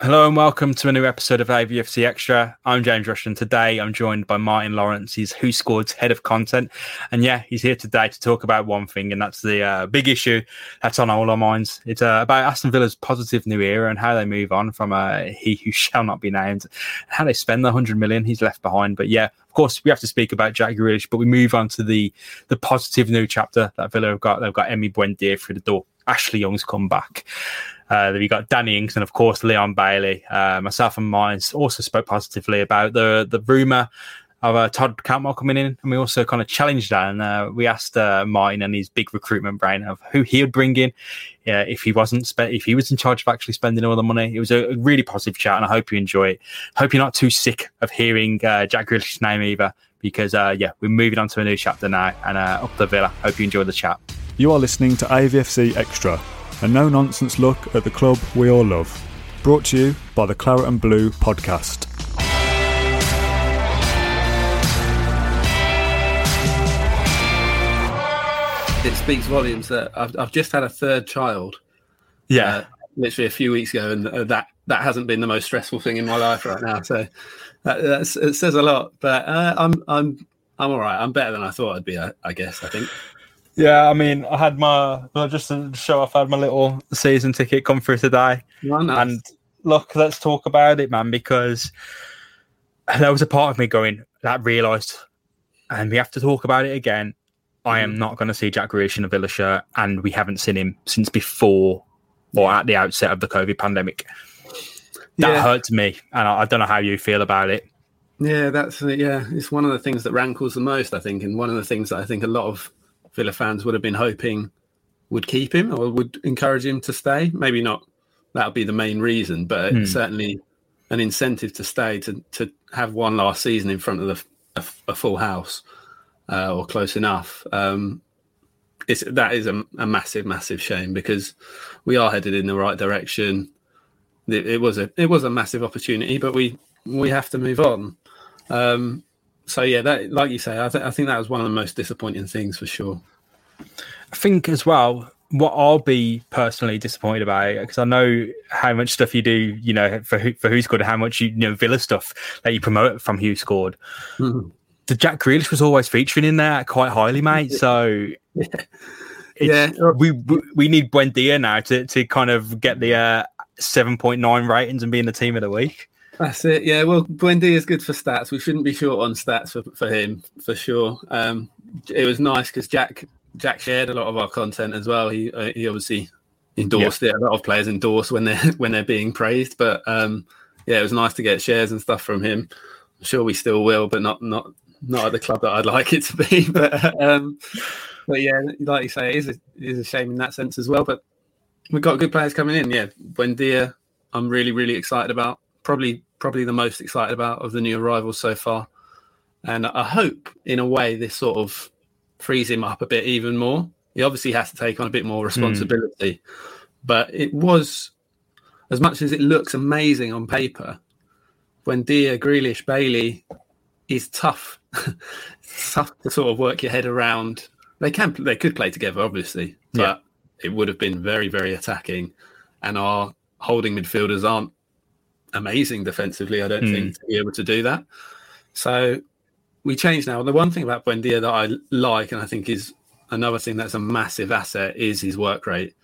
Hello and welcome to a new episode of AVFC Extra. I'm James Rush and today I'm joined by Martin Lawrence. He's WhoScored's head of content. And yeah, he's here today to talk about one thing, and that's the uh, big issue that's on all our minds. It's uh, about Aston Villa's positive new era and how they move on from uh, he who shall not be named, how they spend the 100 million he's left behind. But yeah, of course, we have to speak about Jack Grealish, but we move on to the the positive new chapter that Villa have got. They've got Emi Buendia through the door. Ashley Young's come back. Uh, we got Danny Ings and of course Leon Bailey. Uh, myself and mine also spoke positively about the the rumor of uh, Todd Cantwell coming in, and we also kind of challenged that. And uh, we asked uh, Martin and his big recruitment brain of who he would bring in uh, if he wasn't spe- if he was in charge of actually spending all the money. It was a, really positive chat, and I hope you enjoy it. Hope you're not too sick of hearing uh, Jack Grealish's name either, because uh, yeah, we're moving on to a new chapter now, and up the Villa. Hope you enjoy the chat. You are listening to AVFC Extra a no nonsense look at the club we all love. Brought to you by the Claret and Blue podcast. It speaks volumes that I've, I've just had a third child. Yeah. Uh, literally a few weeks ago, and uh, that that hasn't been the most stressful thing in my life right now. So that, it says a lot. But uh, I'm I'm I'm all right. I'm better than I thought I'd be. I, I guess. I think. Yeah, I mean, I had my just to show off. I had my little season ticket come through today, oh, nice. and look, let's talk about it, man, because there was a part of me going that realised, and we have to talk about it again. I am not going to see Jack Grealish in a Villa shirt, and we haven't seen him since before or at the outset of the COVID pandemic. That yeah. hurts me, and I, I don't know how you feel about it. Yeah, that's yeah. It's one of the things that rankles the most, I think, and one of the things that I think a lot of Villa fans would have been hoping would keep him or would encourage him to stay. Maybe not that would be the main reason, but mm. certainly an incentive to stay to to have one last season in front of the, a, a full house uh, or close enough. Um, it's that is a, a, massive, massive shame because we are headed in the right direction. It, it, was a it was a massive opportunity, but we we have to move on. Um, so yeah, that like you say, I, th- I think that was one of the most disappointing things for sure. I think as well, what I'll be personally disappointed about because I know how much stuff you do, you know, for who, for WhoScored, how much you, you know Villa stuff that you promote from WhoScored. Mm-hmm. The Jack Grealish was always featuring in there quite highly, mate. So yeah, yeah. we we need Buendia now to to kind of get the uh, seven point nine ratings and be in the team of the week. That's it. Yeah. Well, Buendia is good for stats. We shouldn't be short on stats for, for him for sure. Um, it was nice because Jack Jack shared a lot of our content as well. He uh, he obviously endorsed yeah. it. A lot of players endorse when they're when they're being praised. But um, yeah, it was nice to get shares and stuff from him. I'm sure we still will, but not not not at the club that I'd like it to be. But um, but yeah, like you say, it is a, it is a shame in that sense as well. But we've got good players coming in. Yeah, Buendia, I'm really really excited about. Probably probably the most excited about of the new arrivals so far. And I hope, in a way, this sort of frees him up a bit even more. He obviously has to take on a bit more hmm. responsibility, mm. but it was as much as it looks amazing on paper. Buendia Grealish Bailey is tough, tough to sort of work your head around. They can, they could play together, obviously, but yeah. it would have been very, very attacking, and our holding midfielders aren't amazing defensively. I don't mm. think to be able to do that. So we change now. The one thing about Buendia that I like, and I think is another thing that's a massive asset, is his work rate.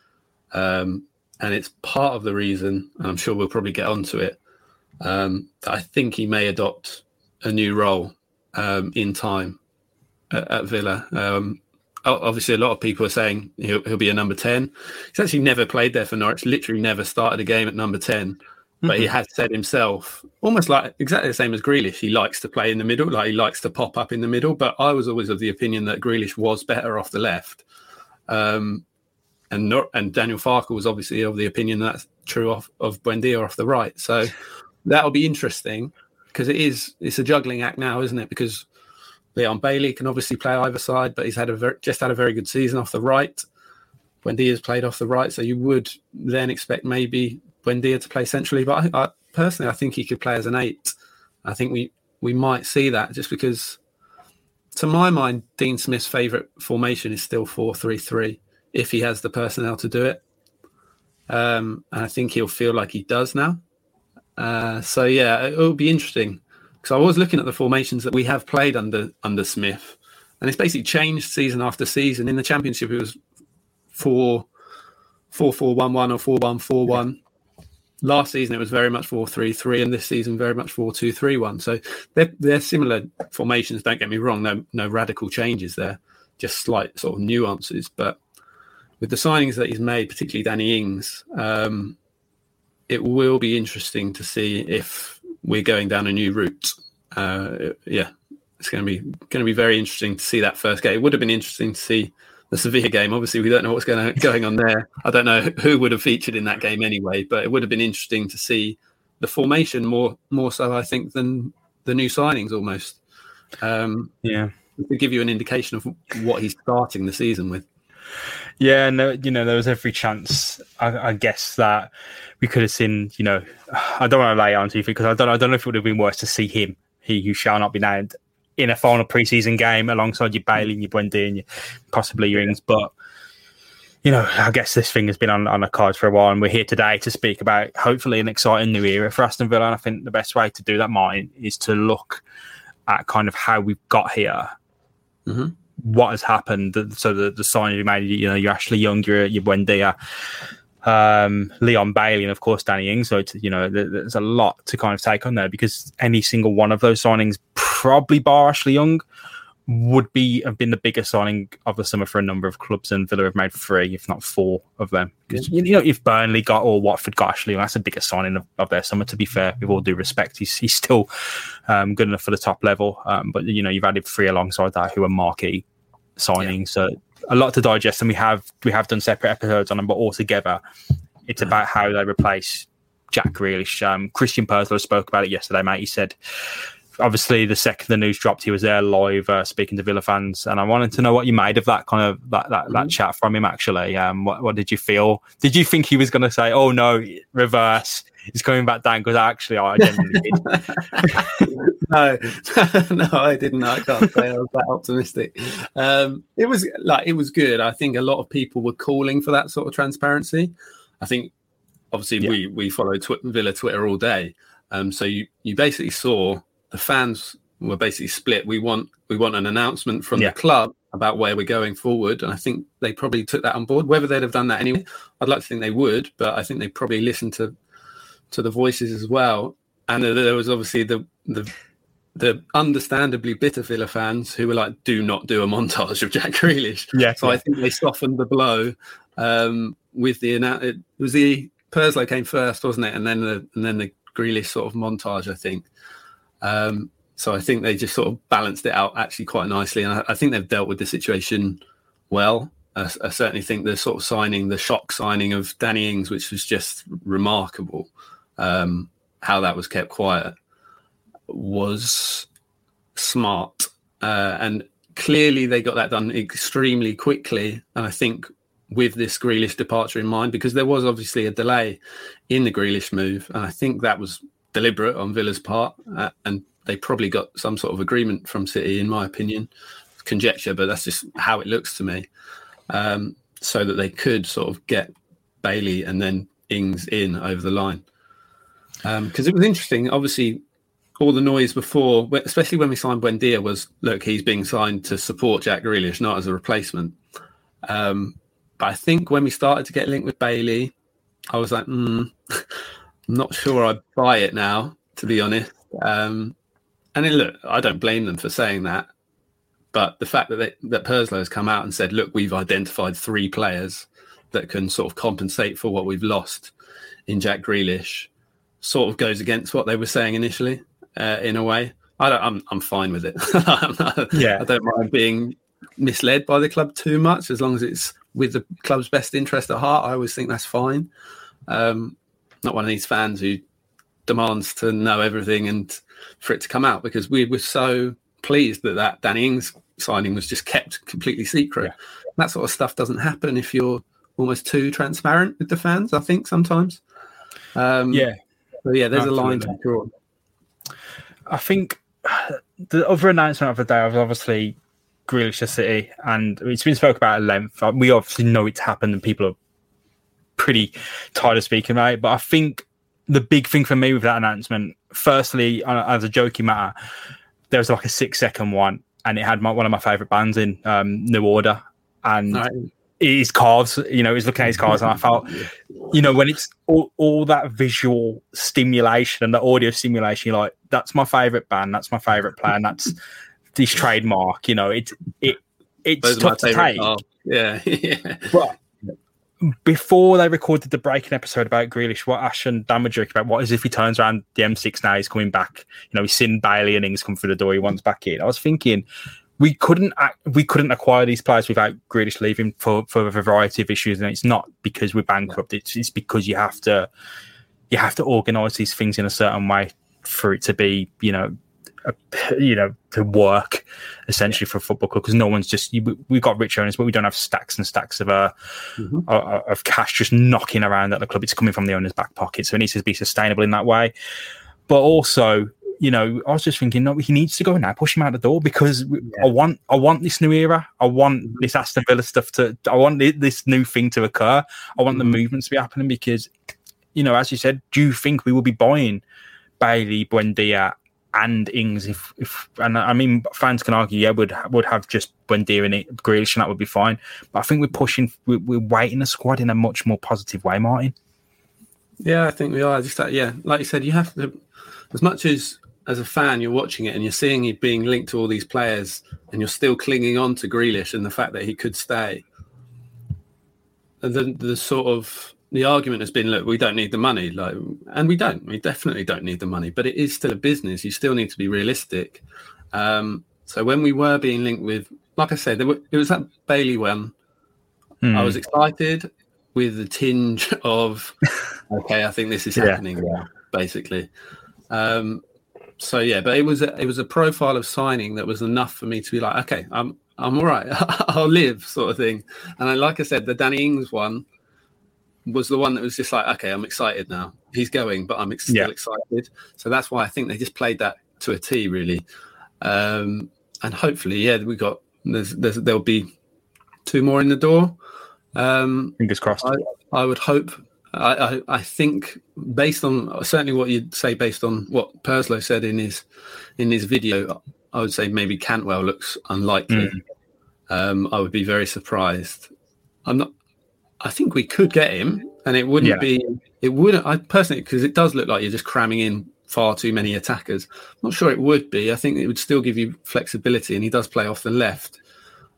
Um, and it's part of the reason, and I'm sure we'll probably get onto it, um, I think he may adopt a new role um, in time at, at Villa. Um, obviously, a lot of people are saying he'll, he'll, be a number 10. He's actually never played there for Norwich, literally never started a game at number 10 but he mm-hmm. has said himself, almost like exactly the same as Grealish, he likes to play in the middle, like he likes to pop up in the middle. But I was always of the opinion that Grealish was better off the left. Um, and not, and Daniel Farke was obviously of the opinion that's true of, of Buendia off the right. So that'll be interesting because it is it's a juggling act now, isn't it? Because Leon Bailey can obviously play either side, but he's had a very, just had a very good season off the right. Buendia's played off the right, so you would then expect maybe Buendia to play centrally. But I, I, personally, I think he could play as an eight. I think we we might see that just because, to my mind, Dean Smith's favourite formation is still four three three if he has the personnel to do it. Um, and I think he'll feel like he does now. Uh, so yeah, it will be interesting because I was looking at the formations that we have played under under Smith, and it's basically changed season after season. In the championship, it was four four four one one or four one four one. Last season it was very much four three three, and this season very much four two three one. So they're they're similar formations. Don't get me wrong. No no radical changes there, just slight sort of nuances. But with the signings that he's made, particularly Danny Ings, um, it will be interesting to see if we're going down a new route. Uh, yeah, it's going to be going to be very interesting to see that first game. It would have been interesting to see the Sevilla game. Obviously, we don't know what's going going on there. I don't know who would have featured in that game anyway, but it would have been interesting to see the formation more more so, I think, than the new signings almost. Um, yeah, to give you an indication of what he's starting the season with. Yeah, no, you know, there was every chance, I, I, guess, that we could have seen. You know, I don't want to lay on to you because I don't, I don't know if it would have been worse to see him, he who shall not be named, in a final preseason game alongside your Bailey and your Buendia and your, possibly your Ings. But you know, I guess this thing has been on, on the cards for a while, and we're here today to speak about hopefully an exciting new era for Aston Villa. And I think the best way to do that, Martin, is to look at kind of how we've got here. Mm-hmm what has happened. So the, the signing you made, you know, you're Ashley Young, you're, you're Buendia, um, Leon Bailey, and of course Danny Ings. So it's, you know, there's a lot to kind of take on there because any single one of those signings, probably bar Ashley Young, would be have been the biggest signing of the summer for a number of clubs, and Villa have made three, if not four, of them. Because you know, if Burnley got or Watford got Ashley, that's the biggest signing of, of, their summer. To be fair, with all due respect, he's he's still um, good enough for the top level. Um, but you know, you've added three alongside that who are marquee signings. Yeah. So a lot to digest, and we have we have done separate episodes on them, but altogether, it's about how they replace Jack Grealish. Um, Christian Purslow spoke about it yesterday, mate. He said obviously the second the news dropped, he was there live uh, speaking to Villa fans, and I wanted to know what you made of that kind of that that, mm-hmm. that chat from him. Actually, um, what what did you feel? Did you think he was going to say, "Oh no, reverse"? He's coming back down because actually I genuinely did. no, no, I didn't. I can't say I was that optimistic. Um, it was like it was good. I think a lot of people were calling for that sort of transparency. I think obviously yeah. we we follow Tw- Villa Twitter all day, um, so you you basically saw the fans were basically split. We want we want an announcement from yeah. the club about where we're going forward, and I think they probably took that on board. Whether they'd have done that anyway, I'd like to think they would, but I think they probably listened to to the voices as well. And there was obviously the the the understandably bitter Villa fans who were like, "Do not do a montage of Jack Grealish." Yeah. So yeah. I think they softened the blow um, with the it was the Purslow came first, wasn't it? And then the and then the Grealish sort of montage, I think. Um, so I think they just sort of balanced it out actually quite nicely, and I, I think they've dealt with the situation well. I, I, certainly think the sort of signing, the shock signing of Danny Ings, which was just remarkable, um, how that was kept quiet, was smart, uh, and clearly they got that done extremely quickly. And I think with this Grealish departure in mind, because there was obviously a delay in the Grealish move, and I think that was deliberate on Villa's part, uh, and they probably got some sort of agreement from City, in my opinion. Conjecture, but that's just how it looks to me. Um, so that they could sort of get Bailey and then Ings in over the line. Because um, it was interesting, obviously, all the noise before, especially when we signed Buendia, was look, he's being signed to support Jack Grealish, not as a replacement. Um, but I think when we started to get linked with Bailey, I was like, mm, I'm not sure I buy it now, to be honest. Um, and then, look, I don't blame them for saying that. But the fact that they, that Purslow has come out and said, look, we've identified three players that can sort of compensate for what we've lost in Jack Grealish sort of goes against what they were saying initially, uh, in a way. I don't, I'm, I'm fine with it. yeah. I don't mind being misled by the club too much as long as it's with the club's best interest at heart. I always think that's fine. Um, not one of these fans who demands to know everything and for it to come out because we were so pleased that that Danny Ings signing was just kept completely secret. Yeah. That sort of stuff doesn't happen if you're almost too transparent with the fans. I think sometimes. Um, yeah. yeah, there's Absolutely. a line to draw. I think the other announcement of the day was obviously Grealish to City, and it's been spoke about at length. We obviously know it's happened, and people are pretty tired of speaking about it. But I think the big thing for me with that announcement, firstly, as a jokey matter, there was like a six second one, and it had my, one of my favorite bands in um, New Order, and right. his cars. You know, he's looking at his cars, and I felt, you know, when it's all, all that visual stimulation and the audio stimulation, you're like, that's my favorite band, that's my favorite plan, that's this trademark. You know, it it it's tough to take. Yeah, yeah. But before they recorded the breaking episode about Grealish, what Ash and Dan were joking about, what is if he turns around the M6 now, he's coming back. You know, he's seen Bailey and Ings come through the door, he wants back in. I was thinking, we couldn't we couldn't acquire these players without Grealish leaving for, for a variety of issues, and it's not because we're bankrupt. It's, it's because you have to you have to organise these things in a certain way for it to be, you know, you know, to work essentially for a football club because no one's just we've got rich owners, but we don't have stacks and stacks of uh, mm-hmm. of cash just knocking around at the club. It's coming from the owner's back pocket, so it needs to be sustainable in that way. But also, you know, I was just thinking, no, he needs to go now, push him out the door because yeah. I want, I want this new era. I want mm-hmm. this Aston Villa stuff to, I want this new thing to occur. I want mm-hmm. the movements to be happening because, you know, as you said, do you think we will be buying Bailey, Buendia, and Ings. If, if and I mean, fans can argue, yeah, would would have just Buendia and it, Grealish, and that would be fine. But I think we're pushing, we're, we're weighting the squad in a much more positive way, Martin. Yeah, I think we are. Just that, yeah, like you said, you have to, as much as as a fan, you're watching it and you're seeing it being linked to all these players, and you're still clinging on to Grealish and the fact that he could stay. And the the sort of the argument has been, look, we don't need the money, like, and we don't. We definitely don't need the money, but it is still a business. You still need to be realistic. Um, so when we were being linked with, like I said, were, it was that Bailey one. Mm. I was excited with the tinge of, okay, I think this is happening yeah. basically. Um, so yeah, but it was a, it was a profile of signing that was enough for me to be like, okay, I'm I'm all right, I'll live, sort of thing. And I, like I said, the Danny Ings one was the one that was just like, okay, I'm excited now. He's going, but I'm still yeah. excited. So that's why I think they just played that to a T, really. Um, and hopefully, yeah, we got there's, there's there'll be two more in the door. Um, Fingers crossed. I, I would hope. I, I, I think based on certainly what you'd say based on what Purslow said in his in his video, I would say maybe Cantwell looks unlikely. Mm. Um, I would be very surprised. I'm not. I think we could get him, and it wouldn't yeah. be. It wouldn't. I personally, because it does look like you're just cramming in far too many attackers. I'm not sure it would be. I think it would still give you flexibility, and he does play off the left.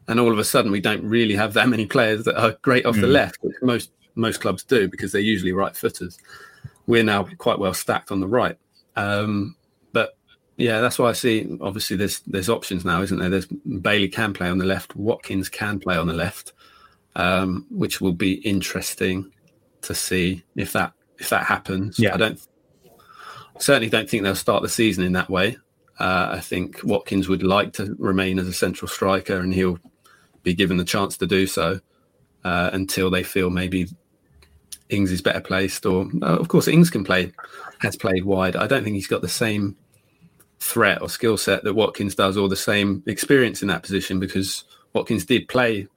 And all of a sudden, we don't really have that many players that are great off mm. the left, which most most clubs do because they're usually right footers. We're now quite well stacked on the right. Um, but yeah, that's why I see. Obviously, there's there's options now, isn't there? There's Bailey can play on the left, Watkins can play on the left um, which will be interesting to see if that if that happens. Yeah. I don't certainly don't think they'll start the season in that way. Uh, I think Watkins would like to remain as a central striker, and he'll be given the chance to do so uh, until they feel maybe Ings is better placed. Or uh, of course, Ings can play has played wide. I don't think he's got the same threat or skill set that Watkins does, or the same experience in that position because Watkins did play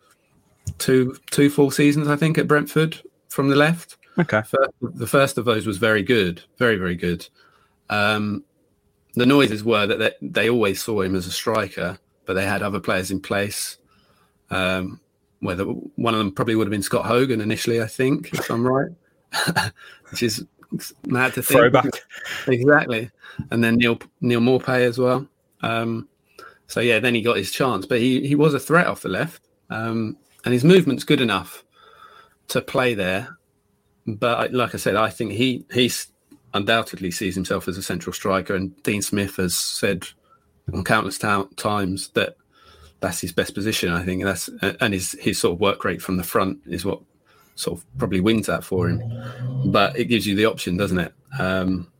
two two full seasons, I think, at Brentford from the left. Okay. First, the first of those was very good, very very good. Um, the noises were that they, they, always saw him as a striker, but they had other players in place. Um, whether one of them probably would have been Scott Hogan initially, I think, if I'm right, which is mad to think. Throwback. Exactly, and then Neil Neal Maupay as well. Um, so yeah, then he got his chance, but he he was a threat off the left. Um, and his movement's good enough to play there. But like I said, I think he he's undoubtedly sees himself as a central striker, and Dean Smith has said on countless ta- times that that's his best position. I think that's and his his sort of work rate from the front is what sort of probably wins that for him. But it gives you the option, doesn't it? Um,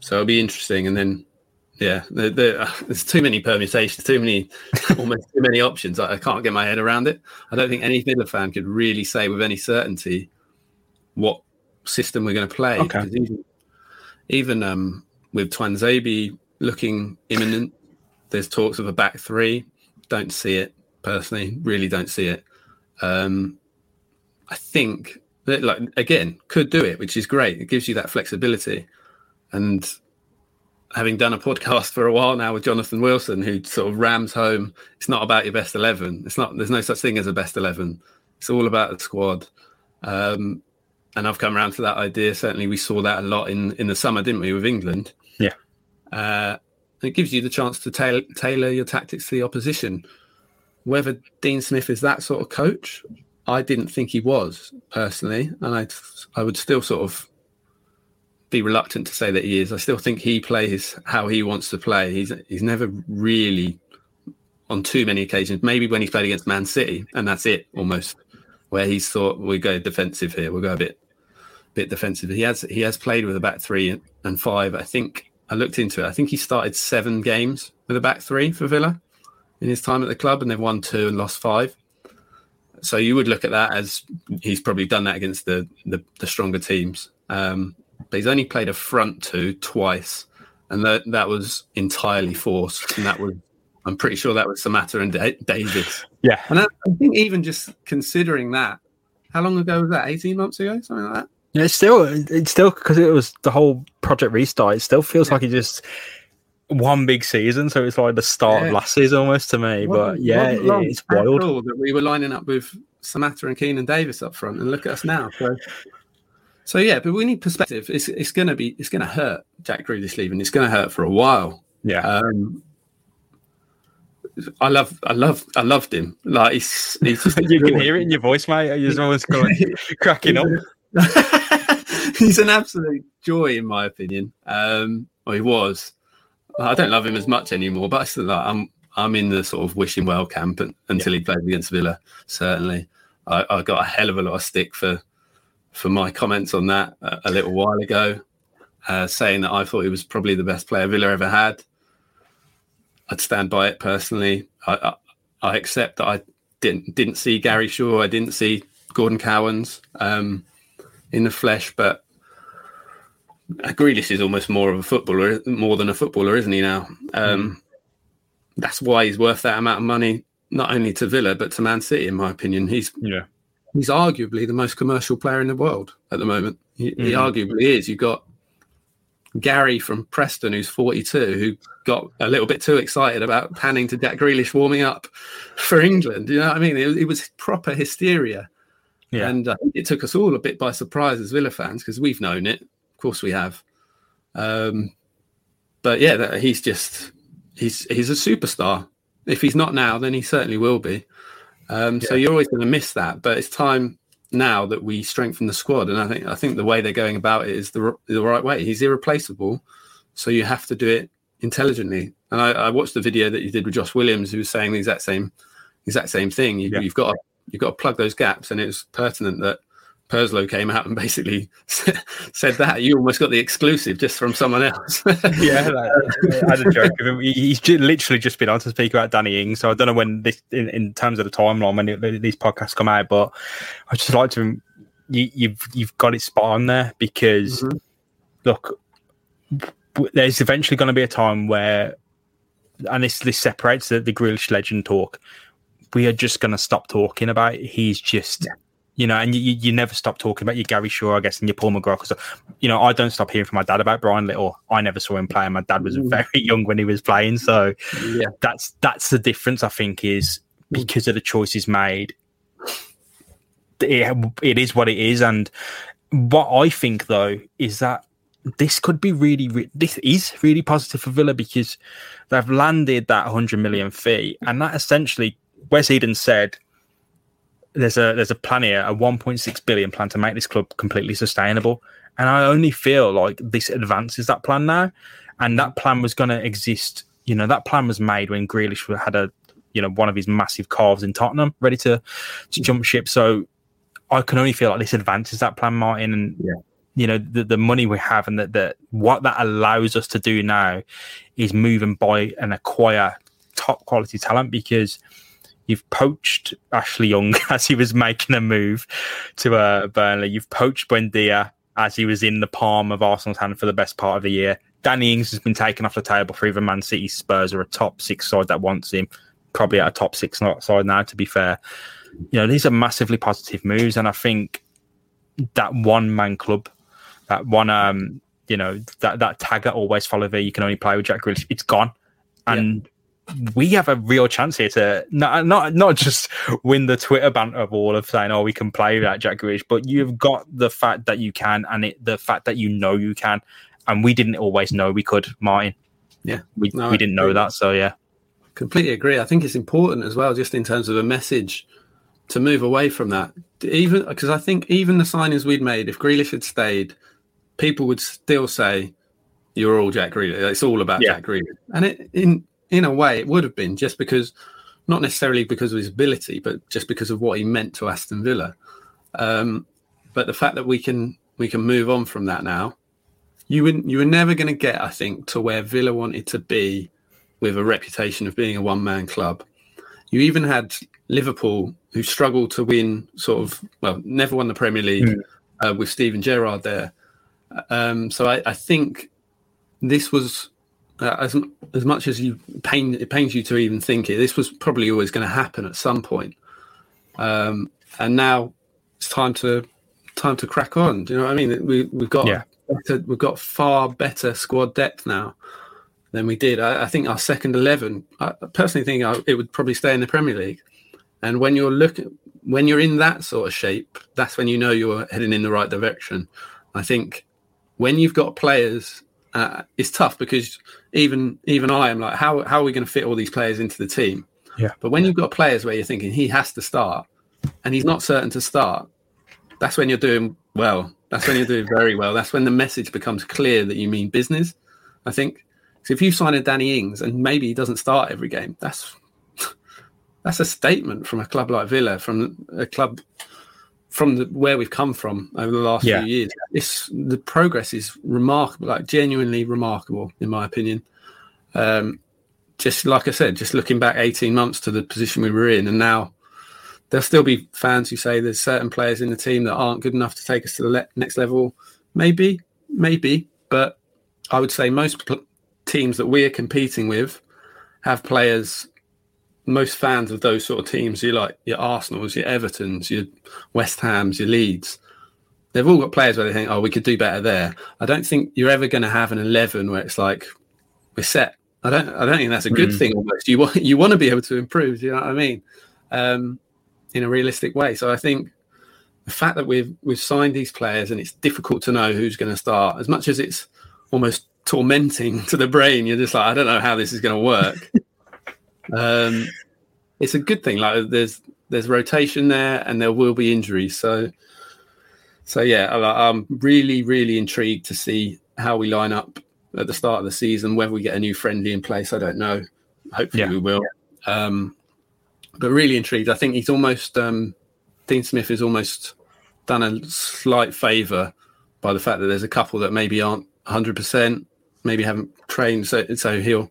so it'll be interesting. And then, yeah, the, the, uh, there's too many permutations, too many, almost too many options. I, I, can't get my head around it. I don't think any Villa fan could really say with any certainty what system we're going to play. Okay. Even, even um, with Tuanzebe looking imminent, there's talks of a back three. Don't see it personally. Really don't see it. Um, I think that, like again, could do it, which is great. It gives you that flexibility. And having done a podcast for a while now with Jonathan Wilson, who sort of rams home, it's not about your best eleven. It's not. There's no such thing as a best eleven. It's all about the squad. Um, and I've come around to that idea. Certainly, we saw that a lot in in the summer, didn't we, with England? Yeah. Uh, it gives you the chance to tailor, tailor your tactics to the opposition. Whether Dean Smith is that sort of coach, I didn't think he was personally, and I I would still sort of be reluctant to say that he is. I still think he plays how he wants to play. He's he's never really on too many occasions. Maybe when he's played against Man City, and that's it almost, where he's thought we go defensive here. We'll go a bit bit defensive. He has he has played with a back three and five. I think I looked into it. I think he started seven games with a back three for Villa in his time at the club, and they've won two and lost five. So you would look at that as he's probably done that against the the, the stronger teams. Um, but he's only played a front two twice, and that that was entirely forced, and that was I'm pretty sure that was Samatta and da- Davis. Yeah, and I, I think even just considering that, how long ago was that? 18 months ago, something like that. Yeah, it's still it's still because it was the whole project restart. It still feels yeah. like it just one big season, so it's like the start yeah. of last season almost to me. What, but yeah, it, it's wild that we were lining up with Samatta and Keinan Davis up front, and look at us now. So, so yeah, but we need perspective. It's it's gonna be it's gonna hurt Jack Grealish leaving. It's gonna hurt for a while. Yeah. Um, I love, I love, I loved him. Like he's, he's you can hear it in your voice, mate. You're always going cracking up. he's an absolute joy, in my opinion. Um, or he was. I don't love him as much anymore, but I still like, I'm I'm in the sort of wishing well camp until yeah. he played against Villa. Certainly, I, I, got a hell of a lot of stick for for my comments on that a, a little while ago, uh, saying that I thought he was probably the best player Villa ever had. I'd stand by it personally. I, I, I accept that I didn't didn't see Gary Shaw. I didn't see Gordon Cowans. Um, in the flesh, but Grealish is almost more of a footballer, more than a footballer, isn't he now? Um, mm. That's why he's worth that amount of money, not only to Villa but to Man City, in my opinion. He's yeah, he's arguably the most commercial player in the world at the moment. He, mm. he arguably is. You've got Gary from Preston, who's 42, who got a little bit too excited about panning to Jack Grealish warming up for England. You know what I mean? It, it was proper hysteria. Yeah. And uh, it took us all a bit by surprise as Villa fans because we've known it. Of course, we have. Um, but yeah, that, he's just he's he's a superstar. If he's not now, then he certainly will be. Um, yeah. So you're always going to miss that. But it's time now that we strengthen the squad, and I think I think the way they're going about it is the the right way. He's irreplaceable, so you have to do it intelligently. And I, I watched the video that you did with Josh Williams, who was saying the exact same exact same thing. You, have got to you've got to plug those gaps. And it was pertinent that Purslow came out and basically said that you almost got the exclusive just from someone else. yeah, I had a joke of him. He's literally just been on to speak about Danny Ings, so I don't know when this, in, in terms of the timeline, when it, these podcasts come out, but I just like to you, you've you've got it spot on there because mm-hmm. look, there's eventually going to be a time where, and this this separates the, the Grealish legend talk we are just going to stop talking about it. He's just, yeah. You know, and you, you never stop talking about your Gary Shaw, I guess, and your Paul McGrath. Because, you know, I don't stop hearing from my dad about Brian Little. I never saw him play. and My dad was mm. very young when he was playing. So yeah. that's that's the difference, I think, is because of the choices made. It, it is what it is. And what I think, though, is that this could be really, re- this is really positive for Villa because they've landed that 100 million fee, and that essentially Wes Eden said there's a there's a plan here, a 1.6 billion plan to make this club completely sustainable. And I only feel like this advances that plan now. And that plan was going to exist. You know, that plan was made when Grealish had a, you know, one of his massive calves in Tottenham, ready to to jump ship. So I can only feel like this advances that plan, Martin, and yeah. you know the, the money we have and that the, what that allows us to do now is move and buy and acquire top quality talent because you've poached Ashley Young as he was making a move to uh, Burnley. You've poached Buendia as he was in the palm of Arsenal's hand for the best part of the year. Danny Ings has been taken off the table for either Man City, Spurs, or a top six side that wants him. Probably at a top six side now, to be fair. You know, these are massively positive moves, and I think that one man club, that one, um, you know, that that tag that always follow there, you can only play with Jack Grealish. It's gone, and yeah. We have a real chance here to not not not just win the Twitter banter war of saying, "Oh, we can play without Jack Grealish," but you've got the fact that you can, and it, the fact that you know you can, and we didn't always know we could, Martin. Yeah, we no, we didn't know that, so yeah, completely agree. I think it's important as well, just in terms of a message to move away from that. Even because I think even the signings we'd made, if Grealish had stayed, people would still say you're all Jack Grealish. It's all about yeah. Jack Grealish, and it, in in a way it would have been just because, not necessarily because of his ability, but just because of what he meant to Aston Villa. Um, but the fact that we can we can move on from that now, you would you were never going to get, I think, to where Villa wanted to be with a reputation of being a one man club. You even had Liverpool, who struggled to win, sort of, well, never won the Premier League mm. uh, with Steven Gerrard there. Um, so I, I, think this was uh, as as much as you pain it pains you to even think it. This was probably always going to happen at some point. Um, and now it's time to time to crack on. Do you know what I mean? We we've got yeah. better, we've got far better squad depth now than we did. I, I think our second eleven. I personally think I, it would probably stay in the Premier League. And when you're looking, when you're in that sort of shape, that's when you know you're heading in the right direction. I think when you've got players, uh, it's tough because even even I am like, how how are we going to fit all these players into the team? Yeah. But when you've got players where you're thinking he has to start, and he's not certain to start, that's when you're doing well. That's when you're doing very well. That's when the message becomes clear that you mean business. I think. So if you sign a Danny Ings and maybe he doesn't start every game, that's that's a statement from a club like Villa, from a club from the, where we've come from over the last yeah. few years. This the progress is remarkable, like genuinely remarkable, in my opinion. Um, just like I said, just looking back 18 months to the position we were in, and now there'll still be fans who say there's certain players in the team that aren't good enough to take us to the le- next level. Maybe, maybe, but I would say most pl- teams that we are competing with have players most fans of those sort of teams, you like your Arsenals, your Evertons, your West Hams, your Leeds, they've all got players where they think, oh, we could do better there. I don't think you're ever going to have an eleven where it's like we're set. I don't. I don't think that's a good mm. thing. Almost, you want you want to be able to improve. do You know what I mean? Um, in a realistic way. So I think the fact that we've we've signed these players and it's difficult to know who's going to start, as much as it's almost tormenting to the brain, you're just like, I don't know how this is going to work. Um, it's a good thing. Like there's there's rotation there, and there will be injuries. So so yeah, I'm really really intrigued to see how we line up at the start of the season. Whether we get a new friendly in place, I don't know. Hopefully yeah. we will. Um, but really intrigued. I think he's almost um, Dean Smith is almost done a slight favour by the fact that there's a couple that maybe aren't 100 percent, maybe haven't trained. So so he'll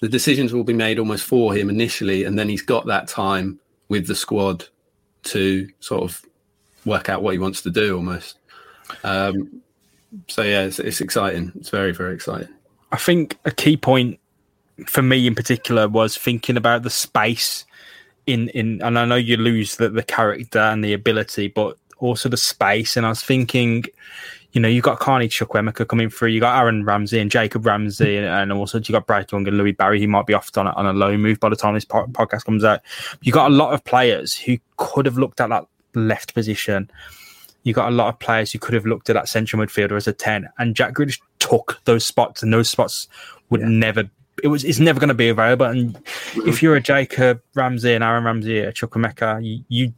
the decisions will be made almost for him initially, and then he's got that time with the squad to sort of work out what he wants to do almost. Um, so yeah, it's, it's exciting. It's very very exciting. I think a key point for me in particular was thinking about the space in in, and I know you lose the, the character and the ability, but also the space. And I was thinking, you know, you've got Carney Chukwuemeka coming through, you got Aaron Ramsey and Jacob Ramsey, hmm. and also you got Bright Young and Louie Barry. He might be off on a, on a low move by the time this po- podcast comes out. You've got a lot of players who could have looked at that left position. You got a lot of players who could have looked at that central midfielder as a 10, and Jack Grealish took those spots, and those spots would yeah. never it was it's never going to be available. And if mm-hmm. you're a Jacob Ramsey and Aaron Ramsey, a Chukwuemeka, you, you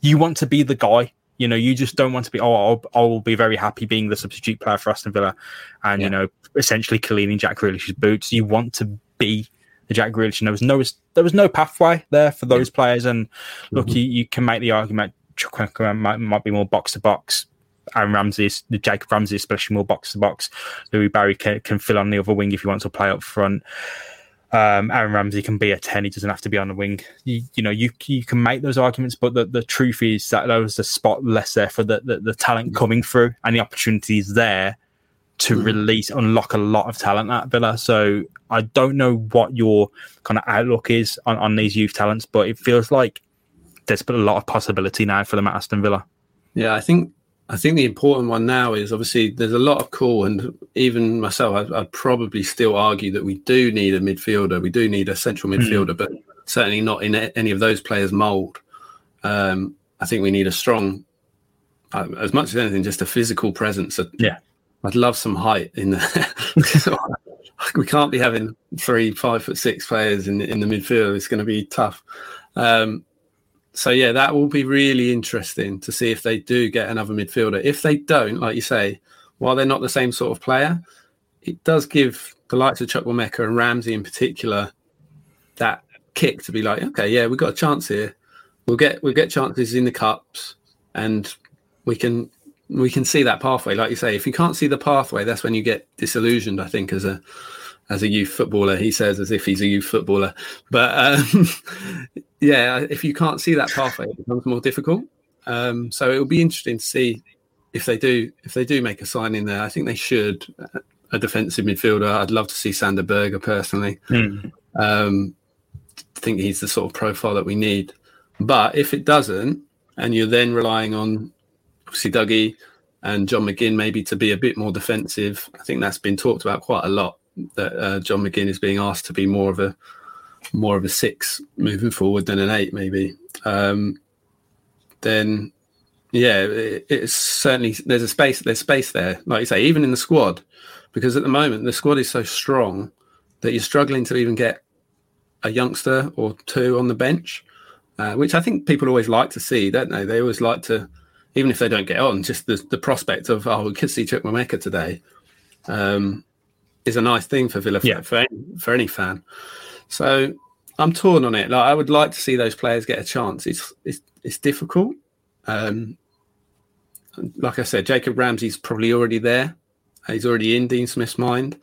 you want to be the guy you know, you just don't want to be. Oh, I'll, I'll be very happy being the substitute player for Aston Villa, and yeah. you know, essentially cleaning Jack Grealish's boots. You want to be the Jack Grealish, and there was no there was no pathway there for those yeah. players. And look, mm-hmm. you, you can make the argument Chukwuemeka might, might be more box to box. Aaron Ramsey, the Jacob Ramsey, especially more box to box. Louie Barry can, can fill on the other wing if he wants to play up front. Um, Aaron Ramsey can be a 10. He doesn't have to be on the wing. You, you know, you you can make those arguments, but the, the truth is that there was a spot less there for the, the, the talent coming through and the opportunities there to mm. release, unlock a lot of talent at Villa. So I don't know what your kind of outlook is on, on these youth talents, but it feels like there's been a lot of possibility now for them at Aston Villa. Yeah, I think I think the important one now is obviously there's a lot of call, and even myself, I'd, I'd, probably still argue that we do need a midfielder. We do need a central hmm. midfielder, mm. but certainly not in any of those players' mould. Um, I think we need a strong, uh, as much as anything, just a physical presence. yeah, I'd love some height in there. we can't be having three five foot six players in in the midfield. It's going to be tough. Um, so yeah, that will be really interesting to see if they do get another midfielder. If they don't, like you say, while they're not the same sort of player, it does give the likes of Chuck Chukwuemeka and Ramsey in particular that kick to be like, okay, yeah, we've got a chance here. We'll get we'll get chances in the cups, and we can we can see that pathway. Like you say, if you can't see the pathway, that's when you get disillusioned. I think as a as a youth footballer. He says as if he's a youth footballer. But um, yeah, if you can't see that pathway, it becomes more difficult. Um, so it will be interesting to see if they do if they do make a sign in there. I think they should. A defensive midfielder. I'd love to see Sander Berge personally. Mm. Um, I think he's the sort of profile that we need. But if it doesn't, and you're then relying on obviously Dougie and John McGinn maybe to be a bit more defensive, I think that's been talked about quite a lot that uh, John McGinn is being asked to be more of a more of a six moving forward than an eight, maybe. Um, then, yeah, it, it's certainly there's a space there's space there, like you say, even in the squad, because at the moment the squad is so strong that you're struggling to even get a youngster or two on the bench, uh, which I think people always like to see, don't they? They always like to, even if they don't get on, just the, the prospect of oh, we could see Chukwuemeka today. Um, is a nice thing for Villa yeah. for, any, for any fan. So I'm torn on it. Like I would like to see those players get a chance. It's it's it's difficult. Um, like I said, Jacob Ramsey's probably already there. He's already in Dean Smith's mind.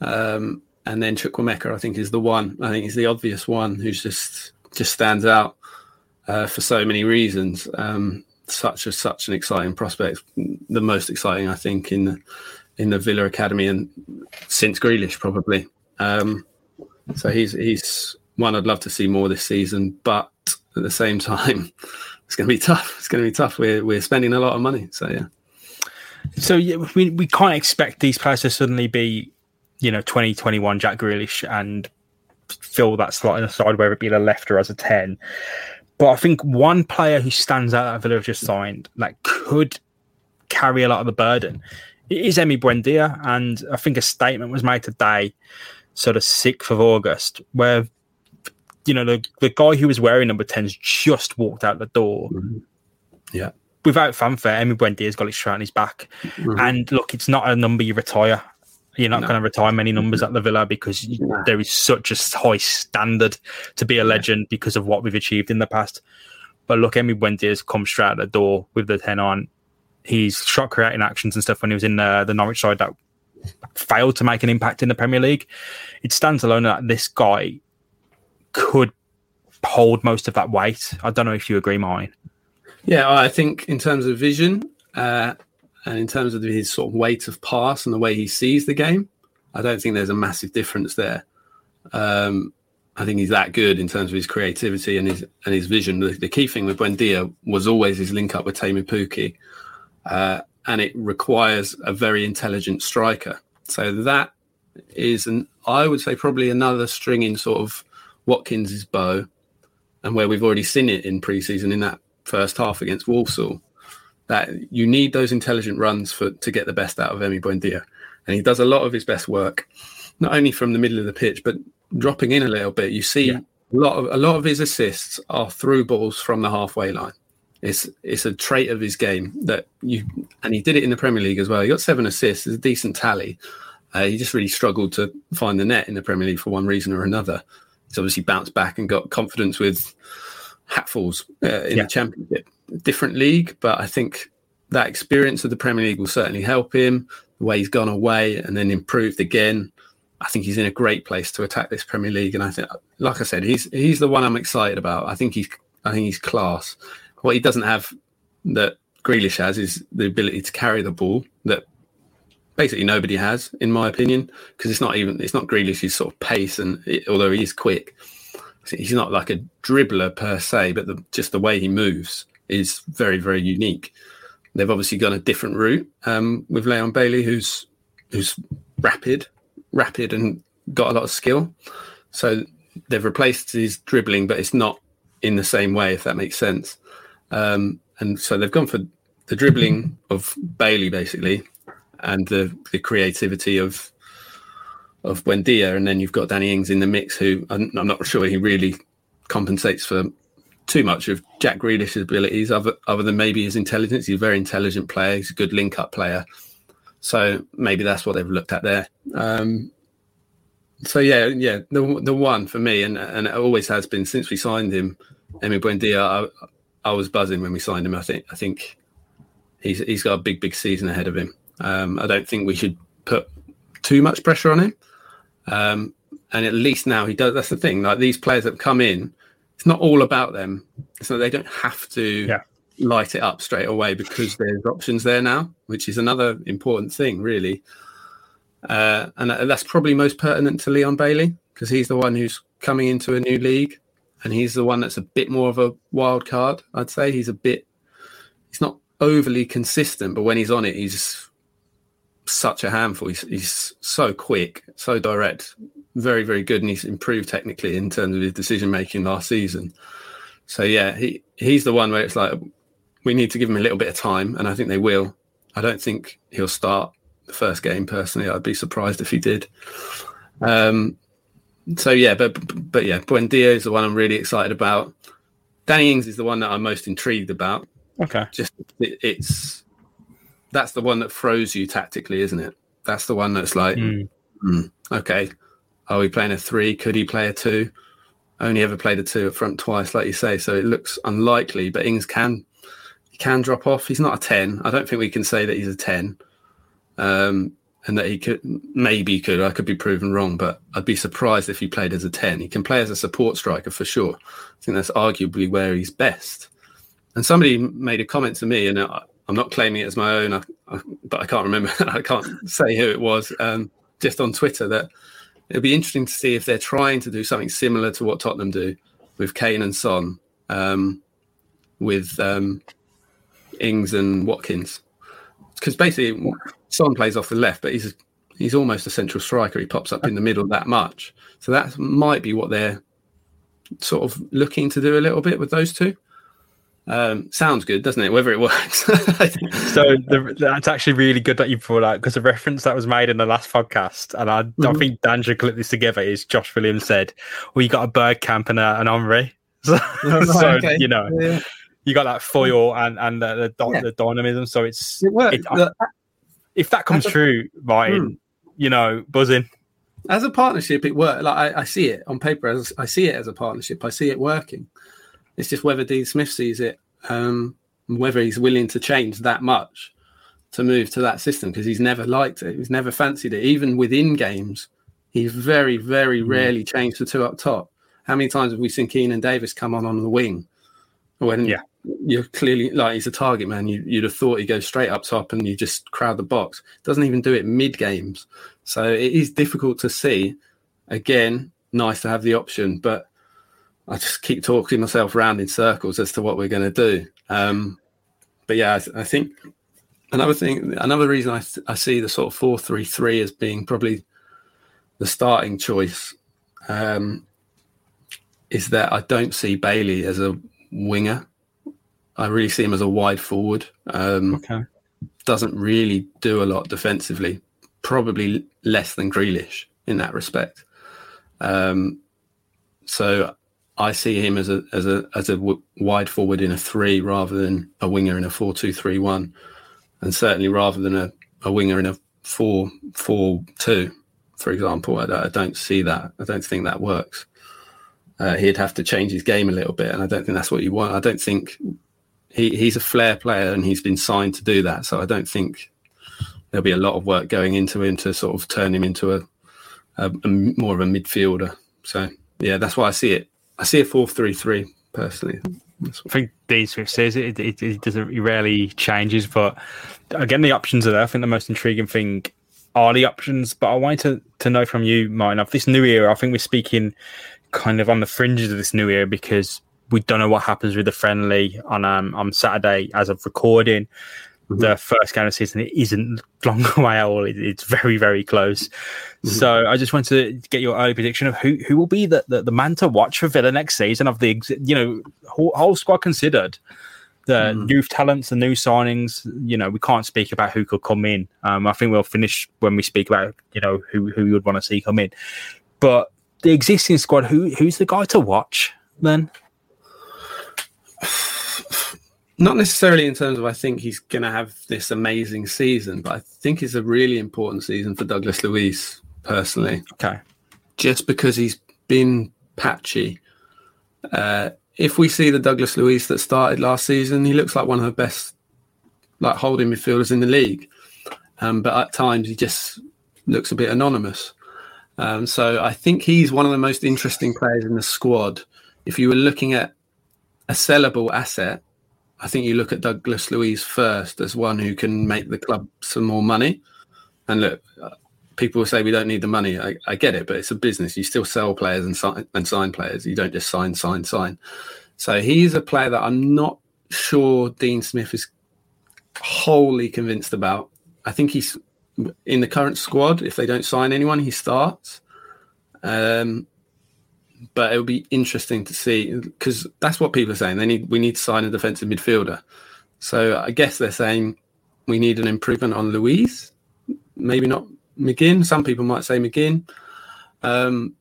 Um, and then Chukwuemeka, I think, is the one. I think he's the obvious one who's just just stands out uh, for so many reasons. Um, such a such an exciting prospect, the most exciting, I think, in the in the Villa academy and since Grealish probably. Um, so he's he's one I'd love to see more this season, but at the same time, it's going to be tough. It's going to be tough. We're we're spending a lot of money, so yeah. So yeah, we we can't expect these players to suddenly be, you know, twenty twenty one Jack Grealish and fill that slot in the side, whether it be the left or as a ten. But I think one player who stands out that Villa have just signed that could carry a lot of the burden it is Emi Buendia, and I think a statement was made today, sort of 6th of August, where you know the, the guy who was wearing number 10's just walked out the door. Mm-hmm. Yeah. Without fanfare, Emi Buendia's got his shirt on his back. Mm-hmm. And look, it's not a number you retire. You're not no. going to retire many numbers at the Villa because no. there is such a high standard to be a legend yeah. because of what we've achieved in the past. But look, Emi Buendia's come straight out the door with the 10 on he's shot creating actions and stuff when he was in uh, the Norwich side that failed to make an impact in the Premier League. It stands alone that this guy could hold most of that weight. I don't know if you agree, mine. Yeah, I think in terms of vision uh, and in terms of his sort of weight of pass and the way he sees the game, I don't think there's a massive difference there. Um, I think he's that good in terms of his creativity and his and his vision. The, the key thing with Buendia was always his link up with Teemu Pukki uh, and it requires a very intelligent striker. So that is, an I would say, probably another string in sort of Watkins's bow, and where we've already seen it in pre-season in that first half against Walsall. That you need those intelligent runs for to get the best out of Emi Buendia, and he does a lot of his best work, not only from the middle of the pitch, but dropping in a little bit. You see yeah. a lot of a lot of his assists are through balls from the halfway line. It's it's a trait of his game that you and he did it in the Premier League as well. He got seven assists, it's a decent tally. Uh, he just really struggled to find the net in the Premier League for one reason or another. He's obviously bounced back and got confidence with hatfuls uh, in yeah. the Championship. different league, but I think that experience of the Premier League will certainly help him. The way he's gone away and then improved again, I think he's in a great place to attack this Premier League. And I think, like I said, he's he's the one I'm excited about. I think he's I think he's class. What he doesn't have that Grealish has is the ability to carry the ball that basically nobody has, in my opinion, because it's not even it's not Grealish's sort of pace, and it, although he is quick, he's not like a dribbler per se, but the, just the way he moves is very very unique. They've obviously gone a different route um, with Leon Bailey, who's who's rapid, rapid, and got a lot of skill. So they've replaced his dribbling, but it's not in the same way, if that makes sense. Um, and so they've gone for the dribbling of Bailey, basically, and the, the creativity of of Buendia, and then you've got Danny Ings in the mix, who I'm, I'm, not sure he really compensates for too much of Jack Grealish's abilities, other other than maybe his intelligence. He's a very intelligent player. He's a good link up player. So maybe that's what they've looked at there. Um, so yeah, yeah, the the one for me, and and it always has been since we signed him, Emi Buendia. I, I was buzzing when we signed him. I think I think he's he's got a big big season ahead of him. Um, I don't think we should put too much pressure on him. Um, and at least now he does. That's the thing. Like these players that come in, it's not all about them. So they don't have to yeah. light it up straight away because there's options there now, which is another important thing, really. Uh, and that's probably most pertinent to Leon Bailey because he's the one who's coming into a new league, and he's the one that's a bit more of a wild card. I'd say he's a bit. He's not overly consistent, but when he's on it, he's such a handful. He's, he's so quick, so direct, very, very good, and he's improved technically in terms of his decision making last season. So yeah, he he's the one where it's like we need to give him a little bit of time, and I think they will. I don't think he'll start the first game personally. I'd be surprised if he did. Um, so yeah, but but yeah, Buendia is the one I'm really excited about. Danny Ings is the one that I'm most intrigued about. Okay, just it, it's that's the one that throws you tactically, isn't it? That's the one that's like, mm. Mm, okay, are we playing a three? Could he play a two? Only ever played a two up front twice, like you say. So it looks unlikely, but Ings can he can drop off. He's not a ten. I don't think we can say that he's a ten, um, and that he could maybe could. I could be proven wrong, but I'd be surprised if he played as a ten. He can play as a support striker for sure. I think that's arguably where he's best. And somebody made a comment to me, and I'm not claiming it as my own, I, I, but I can't remember. I can't say who it was. Um, just on Twitter that it'd be interesting to see if they're trying to do something similar to what Tottenham do with Kane and Son, um, with um, Ings and Watkins, because basically Son plays off the left, but he's he's almost a central striker. He pops up in the middle that much, so that might be what they're sort of looking to do a little bit with those two. Um, sounds good, doesn't it? Whether it works. so the, that's actually really good that you brought out because the reference that was made in the last podcast, and I mm-hmm. don't think Dan should clip this together. Is Josh Williams said, "Well, you got a Bergkamp and a, an Henry." So, oh, so okay. you know, yeah. you got that foil and and the the, yeah. the dynamism. So it's it works. It, I, if that comes true, Martin, mm. you know, buzzing. As a partnership, it works. Like I, I see it on paper. As I see it as a partnership, I see it working. It's just whether Dean Smith sees it, um, whether he's willing to change that much to move to that system because he's never liked it. He's never fancied it. Even within games, he's very, very mm. rarely changed the two up top. How many times have we seen Keinan Davis come on on the wing when yeah. You're clearly like he's a target man? You, would have thought he'd go straight up top and you just crowd the box. Doesn't even do it mid games. So it is difficult to see. Again, nice to have the option, but I just keep talking myself around in circles as to what we're going to do. Um, but yeah, I, I, think another thing, another reason I, I see the sort of four three three as being probably the starting choice um, is that I don't see Bailey as a winger. I really see him as a wide forward. Um, okay. Doesn't really do a lot defensively. Probably less than Grealish in that respect. Um, so I see him as a as a as a w- wide forward in a three rather than a winger in a four two three one, and certainly rather than a, a winger in a four four two, for example. I, I don't see that. I don't think that works. Uh, he'd have to change his game a little bit, and I don't think that's what you want. I don't think he, he's a flair player and he's been signed to do that. So I don't think there'll be a lot of work going into him to sort of turn him into a, a, a more of a midfielder. So yeah, that's why I see it. I see a four-three-three personally. I think Dean Smith says it, it, it doesn't it rarely changes, but again, the options are there. I think the most intriguing thing are the options. But I wanted to, to know from you, Martin, of this new era. I think we're speaking kind of on the fringes of this new era because we don't know what happens with the friendly on um, on Saturday as of recording. Mm-hmm. The first game of the season it isn't long away at all. It, it's very very close. Mm-hmm. So I just want to get your early prediction of who who will be the, the, the man to watch for Villa next season of the you know whole, whole squad considered the mm. youth talents, the new signings. You know, we can't speak about who could come in. Um, I think we'll finish when we speak about you know who who you would want to see come in. But the existing squad, who who's the guy to watch then? Not necessarily in terms of I think he's going to have this amazing season, but I think it's a really important season for Douglas Luiz personally. Okay, just because he's been patchy. Uh, if we see the Douglas Luiz that started last season, he looks like one of the best like holding midfielders in the league. Um, but at times he just looks a bit anonymous. Um, so I think he's one of the most interesting players in the squad. If you were looking at a sellable asset, I think you look at Douglas Luiz first as one who can make the club some more money. And look, people say we don't need the money. I, I get it, but it's a business. You still sell players and sign, and sign players. You don't just sign, sign, sign. So he's a player that I'm not sure Dean Smith is wholly convinced about. I think he's in the current squad. If they don't sign anyone, he starts. Um, but it will be interesting to see because that's what people are saying. They need we need to sign a defensive midfielder. So I guess they're saying we need an improvement on Luiz, maybe not McGinn. Some people might say McGinn. Um,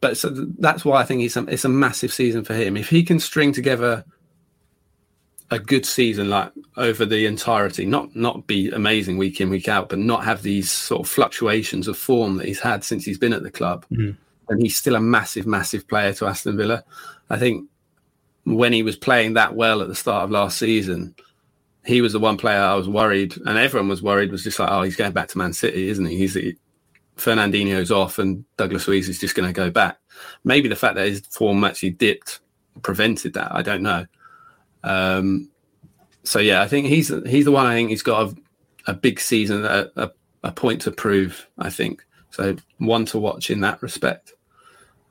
but so that's why I think it's a, it's a massive season for him. If he can string together a good season like over the entirety, not not be amazing week in week out, but not have these sort of fluctuations of form that he's had since he's been at the club, mm and he's still a massive, massive player to Aston Villa. I think when he was playing that well at the start of last season, he was the one player I was worried, and everyone was worried. Was just like, oh, he's going back to Man City, isn't he? He's Fernandinho's off, and Douglas Luiz is just going to go back. Maybe the fact that his form actually dipped prevented that. I don't know. Um, so yeah, I think he's he's the one. I think he's got a, a big season, a, a, a point to prove. I think so. One to watch in that respect.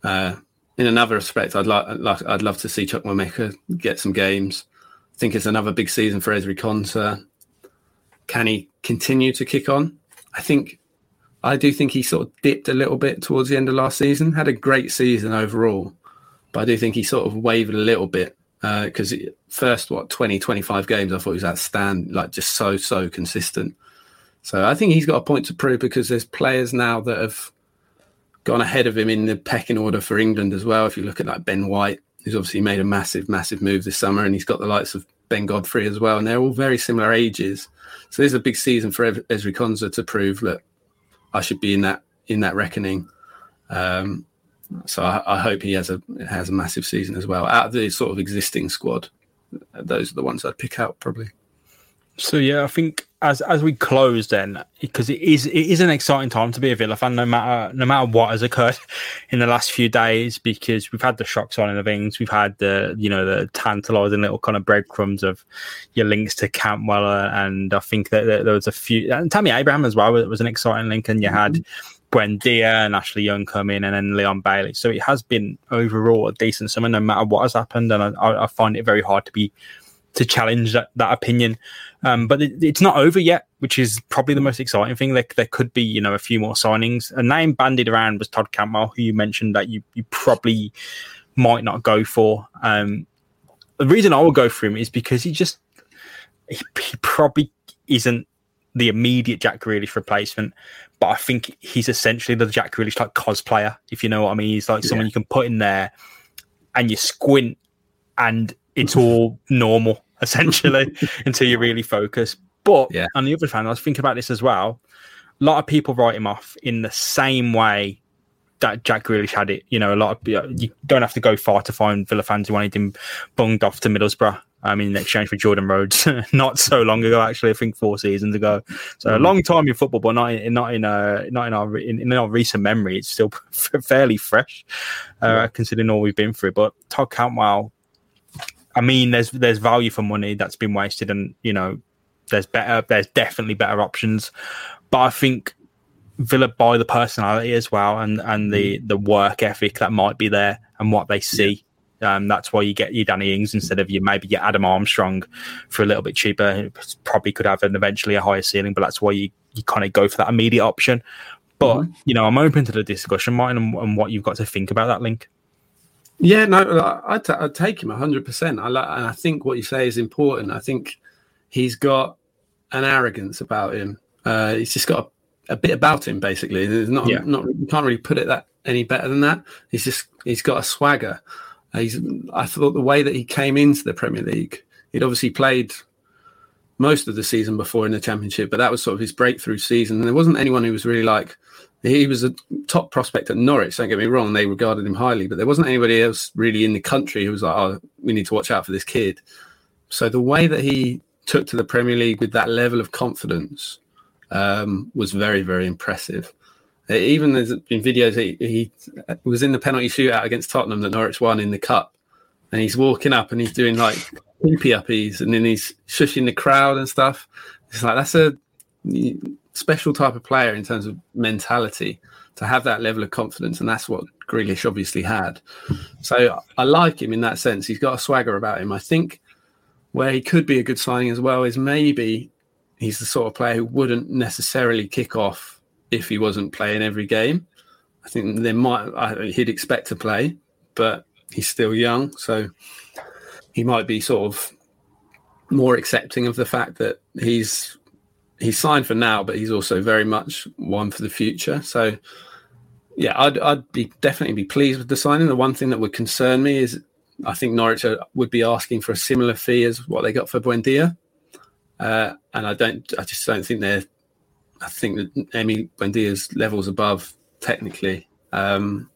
Uh, in another respect, I'd like, like I'd love to see Chukwuemeka get some games. I think it's another big season for Ezri Konsa. Can he continue to kick on? I think I do think he sort of dipped a little bit towards the end of last season. Had a great season overall, but I do think he sort of wavered a little bit because uh, first what 20 25 games I thought he was outstanding like just so so consistent so I think he's got a point to prove because there's players now that have gone ahead of him in the pecking order for England as well. If you look at like Ben White, who's obviously made a massive, massive move this summer, and he's got the likes of Ben Godfrey as well, and they're all very similar ages. So there's a big season for Ezri Konsa to prove that I should be in that in that reckoning. Um, so I, I, hope he has a has a massive season as well. Out of the sort of existing squad, those are the ones I'd pick out probably. So yeah, I think as as we close then, because it is it is an exciting time to be a Villa fan, no matter no matter what has occurred in the last few days, because we've had the shock signing of things, we've had the you know the tantalising little kind of breadcrumbs of your links to Cantwell, and I think that, that there was a few, and Tammy Abraham as well it was an exciting link, and you had. Mm-hmm. Buendia and Ashley Young come in, and then Leon Bailey. So it has been overall a decent summer, no matter what has happened. And I, I find it very hard to be to challenge that, that opinion. Um, but it, it's not over yet, which is probably the most exciting thing. Like there could be, you know, a few more signings. A name bandied around was Todd Cantwell, who you mentioned that you you probably might not go for. Um, the reason I will go for him is because he just he, he probably isn't the immediate Jack Grealish replacement, but I think he's essentially the Jack Grealish like cosplayer, if you know what I mean. He's like yeah. someone you can put in there and you squint and it's all normal essentially until you really focus. But yeah. on the other hand, I was thinking about this as well. A lot of people write him off in the same way that Jack Grealish had it. You know, a lot of you don't have to go far to find Villa fans who wanted him bunged off to Middlesbrough. I mean, in exchange for Jordan Rhodes, not so long ago, actually, I think four seasons ago. So mm. a long time in football, but not in not in uh, not in our in, in, our recent memory. It's still fairly fresh, uh, yeah. considering all we've been through. But Todd Cantwell, I mean, there's there's value for money that's been wasted, and you know, there's better, there's definitely better options. But I think Villa buy the personality as well, and and the mm. the work ethic that might be there, and what they see. Um, that's why you get your Danny Ings instead of your maybe your Adam Armstrong for a little bit cheaper. Probably could have an eventually a higher ceiling, but that's why you, you kind of go for that immediate option. But mm-hmm. you know, I'm open to the discussion, Martin, and, and, what you've got to think about that link. Yeah, no, I'd, t- I'd take him 100. percent I like, and I think what you say is important. I think he's got an arrogance about him. Uh, he's just got a, a, bit about him, basically. There's not, yeah. not, you can't really put it that any better than that. He's just, he's got a swagger. He's, I thought the way that he came into the Premier League, he'd obviously played most of the season before in the Championship, but that was sort of his breakthrough season. And there wasn't anyone who was really like, he was a top prospect at Norwich. Don't get me wrong; they regarded him highly, but there wasn't anybody else really in the country who was like, "Oh, we need to watch out for this kid." So the way that he took to the Premier League with that level of confidence um, was very, very impressive. Uh, even there's been videos he, he, was in the penalty shootout against Tottenham that Norwich won in the cup, and he's walking up and he's doing like poopy uppies, and then he's shushing the crowd and stuff. It's like that's a special type of player in terms of mentality to have that level of confidence, and that's what Grealish obviously had. So I like him in that sense. He's got a swagger about him. I think where he could be a good signing as well is maybe he's the sort of player who wouldn't necessarily kick off if he wasn't playing every game. I think there might I, he'd expect to play, but he's still young, so he might be sort of more accepting of the fact that he's he's signed for now, but he's also very much one for the future. So yeah, I'd I'd be definitely be pleased with the signing. The one thing that would concern me is I think Norwich would be asking for a similar fee as what they got for Buendia, uh, and I don't I just don't think they're I think that Emi Buendia's levels above technically, um,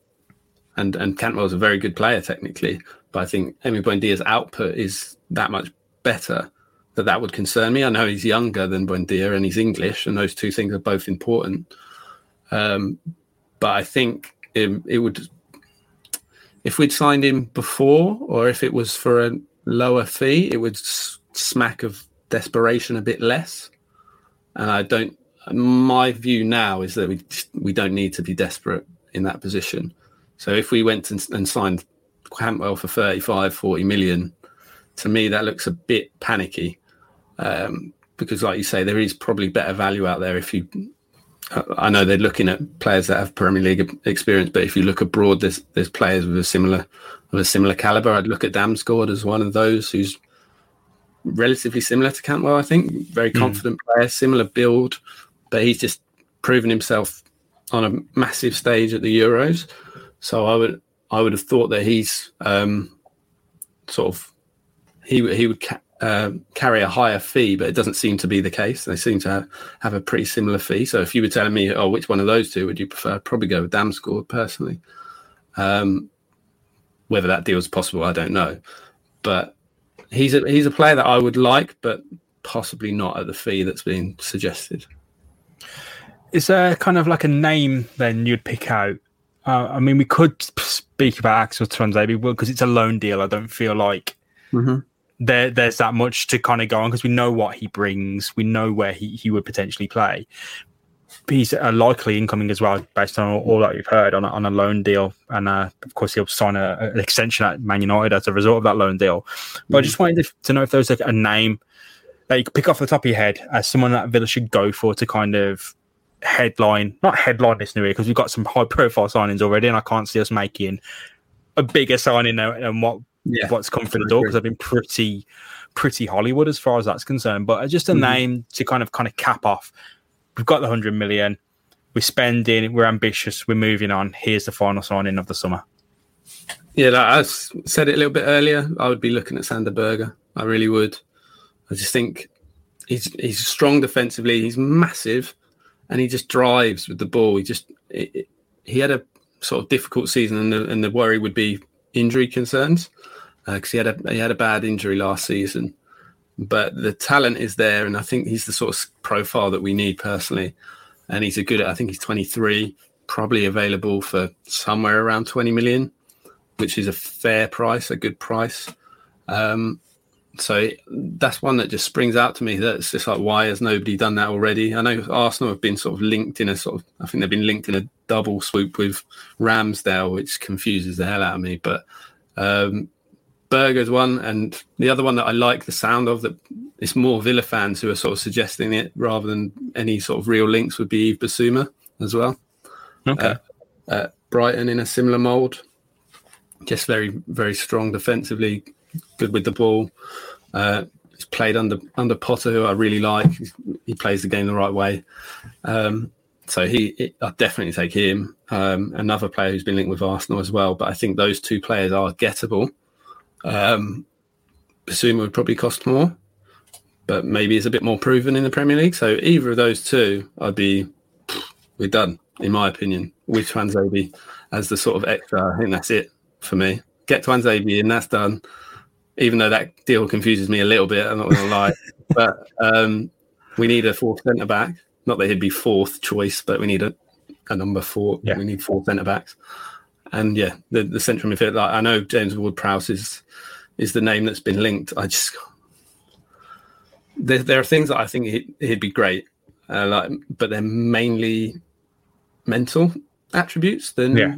and and Cantwell's a very good player technically, but I think Emi Buendia's output is that much better that that would concern me. I know he's younger than Buendia and he's English, and those two things are both important. Um, but I think it, it would, if we'd signed him before, or if it was for a lower fee, it would smack of desperation a bit less. And I don't my view now is that we we don't need to be desperate in that position. So if we went and, and signed Cantwell for 35, 40 million, to me that looks a bit panicky. Um, because, like you say, there is probably better value out there if you. I know they're looking at players that have Premier League experience, but if you look abroad, there's there's players with a similar of a similar caliber. I'd look at Damsgaard as one of those who's relatively similar to Cantwell. I think very hmm. confident mm. player, similar build, but he's just proven himself on a massive stage at the Euros. So I would I would have thought that he's um, sort of he he would ca- uh, carry a higher fee, but it doesn't seem to be the case. They seem to have, have a pretty similar fee. So if you were telling me, oh, which one of those two would you prefer? I'd probably go with Damsgaard personally. Um, whether that deal is possible, I don't know. But he's a he's a player that I would like, but possibly not at the fee that's being suggested. Is there kind of like a name then you'd pick out? Uh, I mean, we could speak about Axel Tuanzebe because it's a loan deal. I don't feel like mm-hmm. There there's that much to kind of go on because we know what he brings, we know where he, he would potentially play. He's a likely incoming as well, based on all, all that you've heard on a, on a loan deal, and uh, of course he'll sign a, an extension at Man United as a result of that loan deal. But. I just wanted to, to know if there was like a name that you could pick off the top of your head as someone that Villa should go for to kind of headline, not headline this new year because we've got some high profile signings already, and I can't see us making a bigger signing than what yeah, what's come through the door because I've been pretty pretty Hollywood as far as that's concerned. But just a mm-hmm. name to kind of kind of cap off. We've got the hundred million. We're spending. We're ambitious. We're moving on. Here's the final signing of the summer. Yeah, like I said it a little bit earlier. I would be looking at Sander Berge. I really would. I just think he's he's strong defensively. He's massive and he just drives with the ball. He just it, it, he had a sort of difficult season, and the, and the worry would be injury concerns. Because uh, he had a he had a bad injury last season. But the talent is there, and I think he's the sort of profile that we need personally. And he's a good. I think he's 23, probably available for somewhere around 20 million, which is a fair price, a good price. Um, so that's one that just springs out to me. That's just like, why has nobody done that already? I know Arsenal have been sort of linked in a sort of, I think they've been linked in a double swoop with Ramsdale, which confuses the hell out of me. But um, Berge's one, and the other one that I like the sound of that it's more Villa fans who are sort of suggesting it rather than any sort of real links would be Yves Bissouma as well. Okay. Uh, uh, Brighton in a similar mould, just very very strong defensively, good with the ball. Uh, he's played under under Potter, who I really like. He's, he plays the game the right way. Um, so he, i definitely take him. Um, another player who's been linked with Arsenal as well. But I think those two players are gettable. Um, Bissouma would probably cost more, but maybe it's a bit more proven in the Premier League. So either of those two, I'd be we're done, in my opinion, with Tuanzebe as the sort of extra. I think that's it for me. Get Tuanzebe and that's done. Even though that deal confuses me a little bit, I'm not going to lie. but um, we need a fourth centre back. Not that he'd be fourth choice, but we need a, a number four. Yeah. We need four centre backs. And yeah, the, the central midfield. Like I know James Ward-Prowse is is the name that's been linked. I just there, there are things that I think he'd, he'd be great, uh, like, but they're mainly mental attributes than yeah.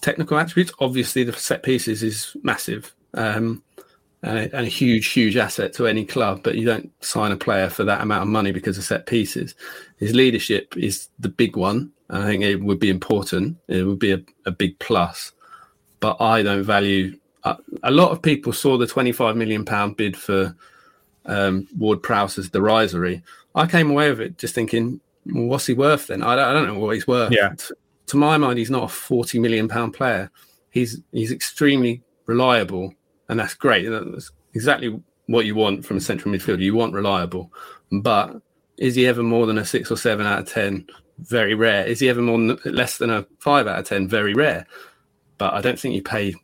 technical attributes. Obviously, the set pieces is massive um, and, a, and, a, huge, huge asset to any club. But you don't sign a player for that amount of money because of set pieces. His leadership is the big one. I think it would be important. It would be a, a big plus. But I don't value. Uh, a lot of people saw the twenty-five million pound bid for um, Ward Prowse as derisory. I came away with it just thinking, well, what's he worth then? I don't, I don't know what he's worth. Yeah. To, to my mind, he's not a forty million pound player. He's he's extremely reliable, and that's great. That's exactly what you want from a central midfielder. You want reliable, but is he ever more than a six or seven out of ten? Very rare. Is he ever more than, less than a five out of ten? Very rare. But I don't think you pay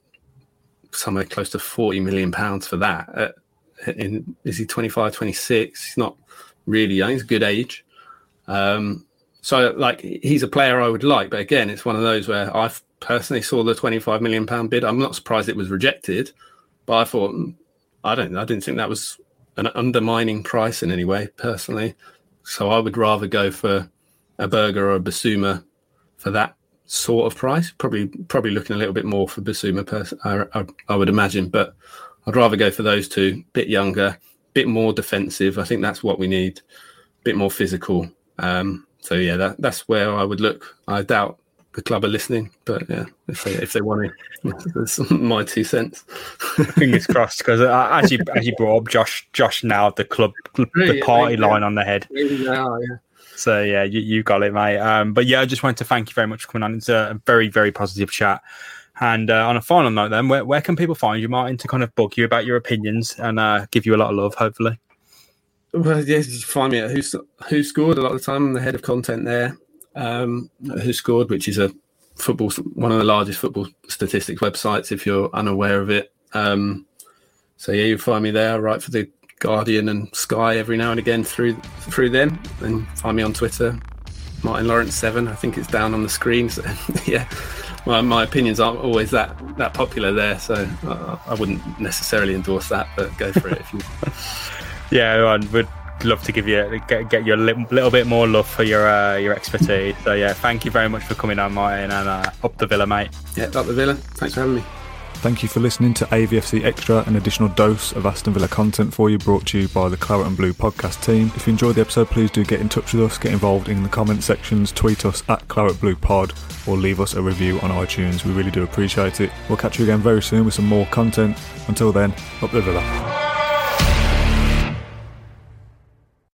somewhere close to 40 million pounds for that. Uh, in, is he 25, 26? He's not really young. He's a good age. Um, so like he's a player I would like, but again, it's one of those where I personally saw the 25 million pound bid. I'm not surprised it was rejected, but I thought hmm, I don't I didn't think that was an undermining price in any way personally. So I would rather go for a Berge or a Bissouma for that sort of price. Probably probably looking a little bit more for Bissouma, pers- I, I, I, would imagine, but I'd rather go for those two. Bit younger, bit more defensive. I think that's what we need. Bit more physical. Um, so yeah, that, that's where I would look. I doubt the club are listening, but yeah, if they if they want to, that's my two cents. Fingers crossed, because uh, as you as you brought up, Josh Josh now the club the party yeah, line on the head. Yeah, yeah. So yeah, you, you got it, mate. Um, but yeah, I just wanted to thank you very much for coming on. It's a very, very positive chat. And uh, on a final note, then, where, where can people find you, Martin, to kind of bug you about your opinions and uh, give you a lot of love, hopefully? Well, yes, you find me at WhoScored a lot of the time. I'm the head of content there. Um, WhoScored, which is a football, one of the largest football statistics websites, if you're unaware of it. Um, so yeah, you find me there. I write for the Guardian and Sky every now and again through through them. And find me on Twitter, Martin Lawrence Seven. I think it's down on the screen. So yeah, my, my opinions aren't always that that popular there, so I, I wouldn't necessarily endorse that. But go for it if you. yeah, I would love to give you get, get you a little, little bit more love for your uh, your expertise. So yeah, thank you very much for coming on, Martin, and uh, up the Villa, mate. Yeah, up the Villa. Thanks for having me. Thank you for listening to AVFC Extra, an additional dose of Aston Villa content for you, brought to you by the Claret and Blue podcast team. If you enjoyed the episode, please do get in touch with us, get involved in the comment sections, tweet us at Claret Blue Pod, or leave us a review on iTunes. We really do appreciate it. We'll catch you again very soon with some more content. Until then, up the Villa.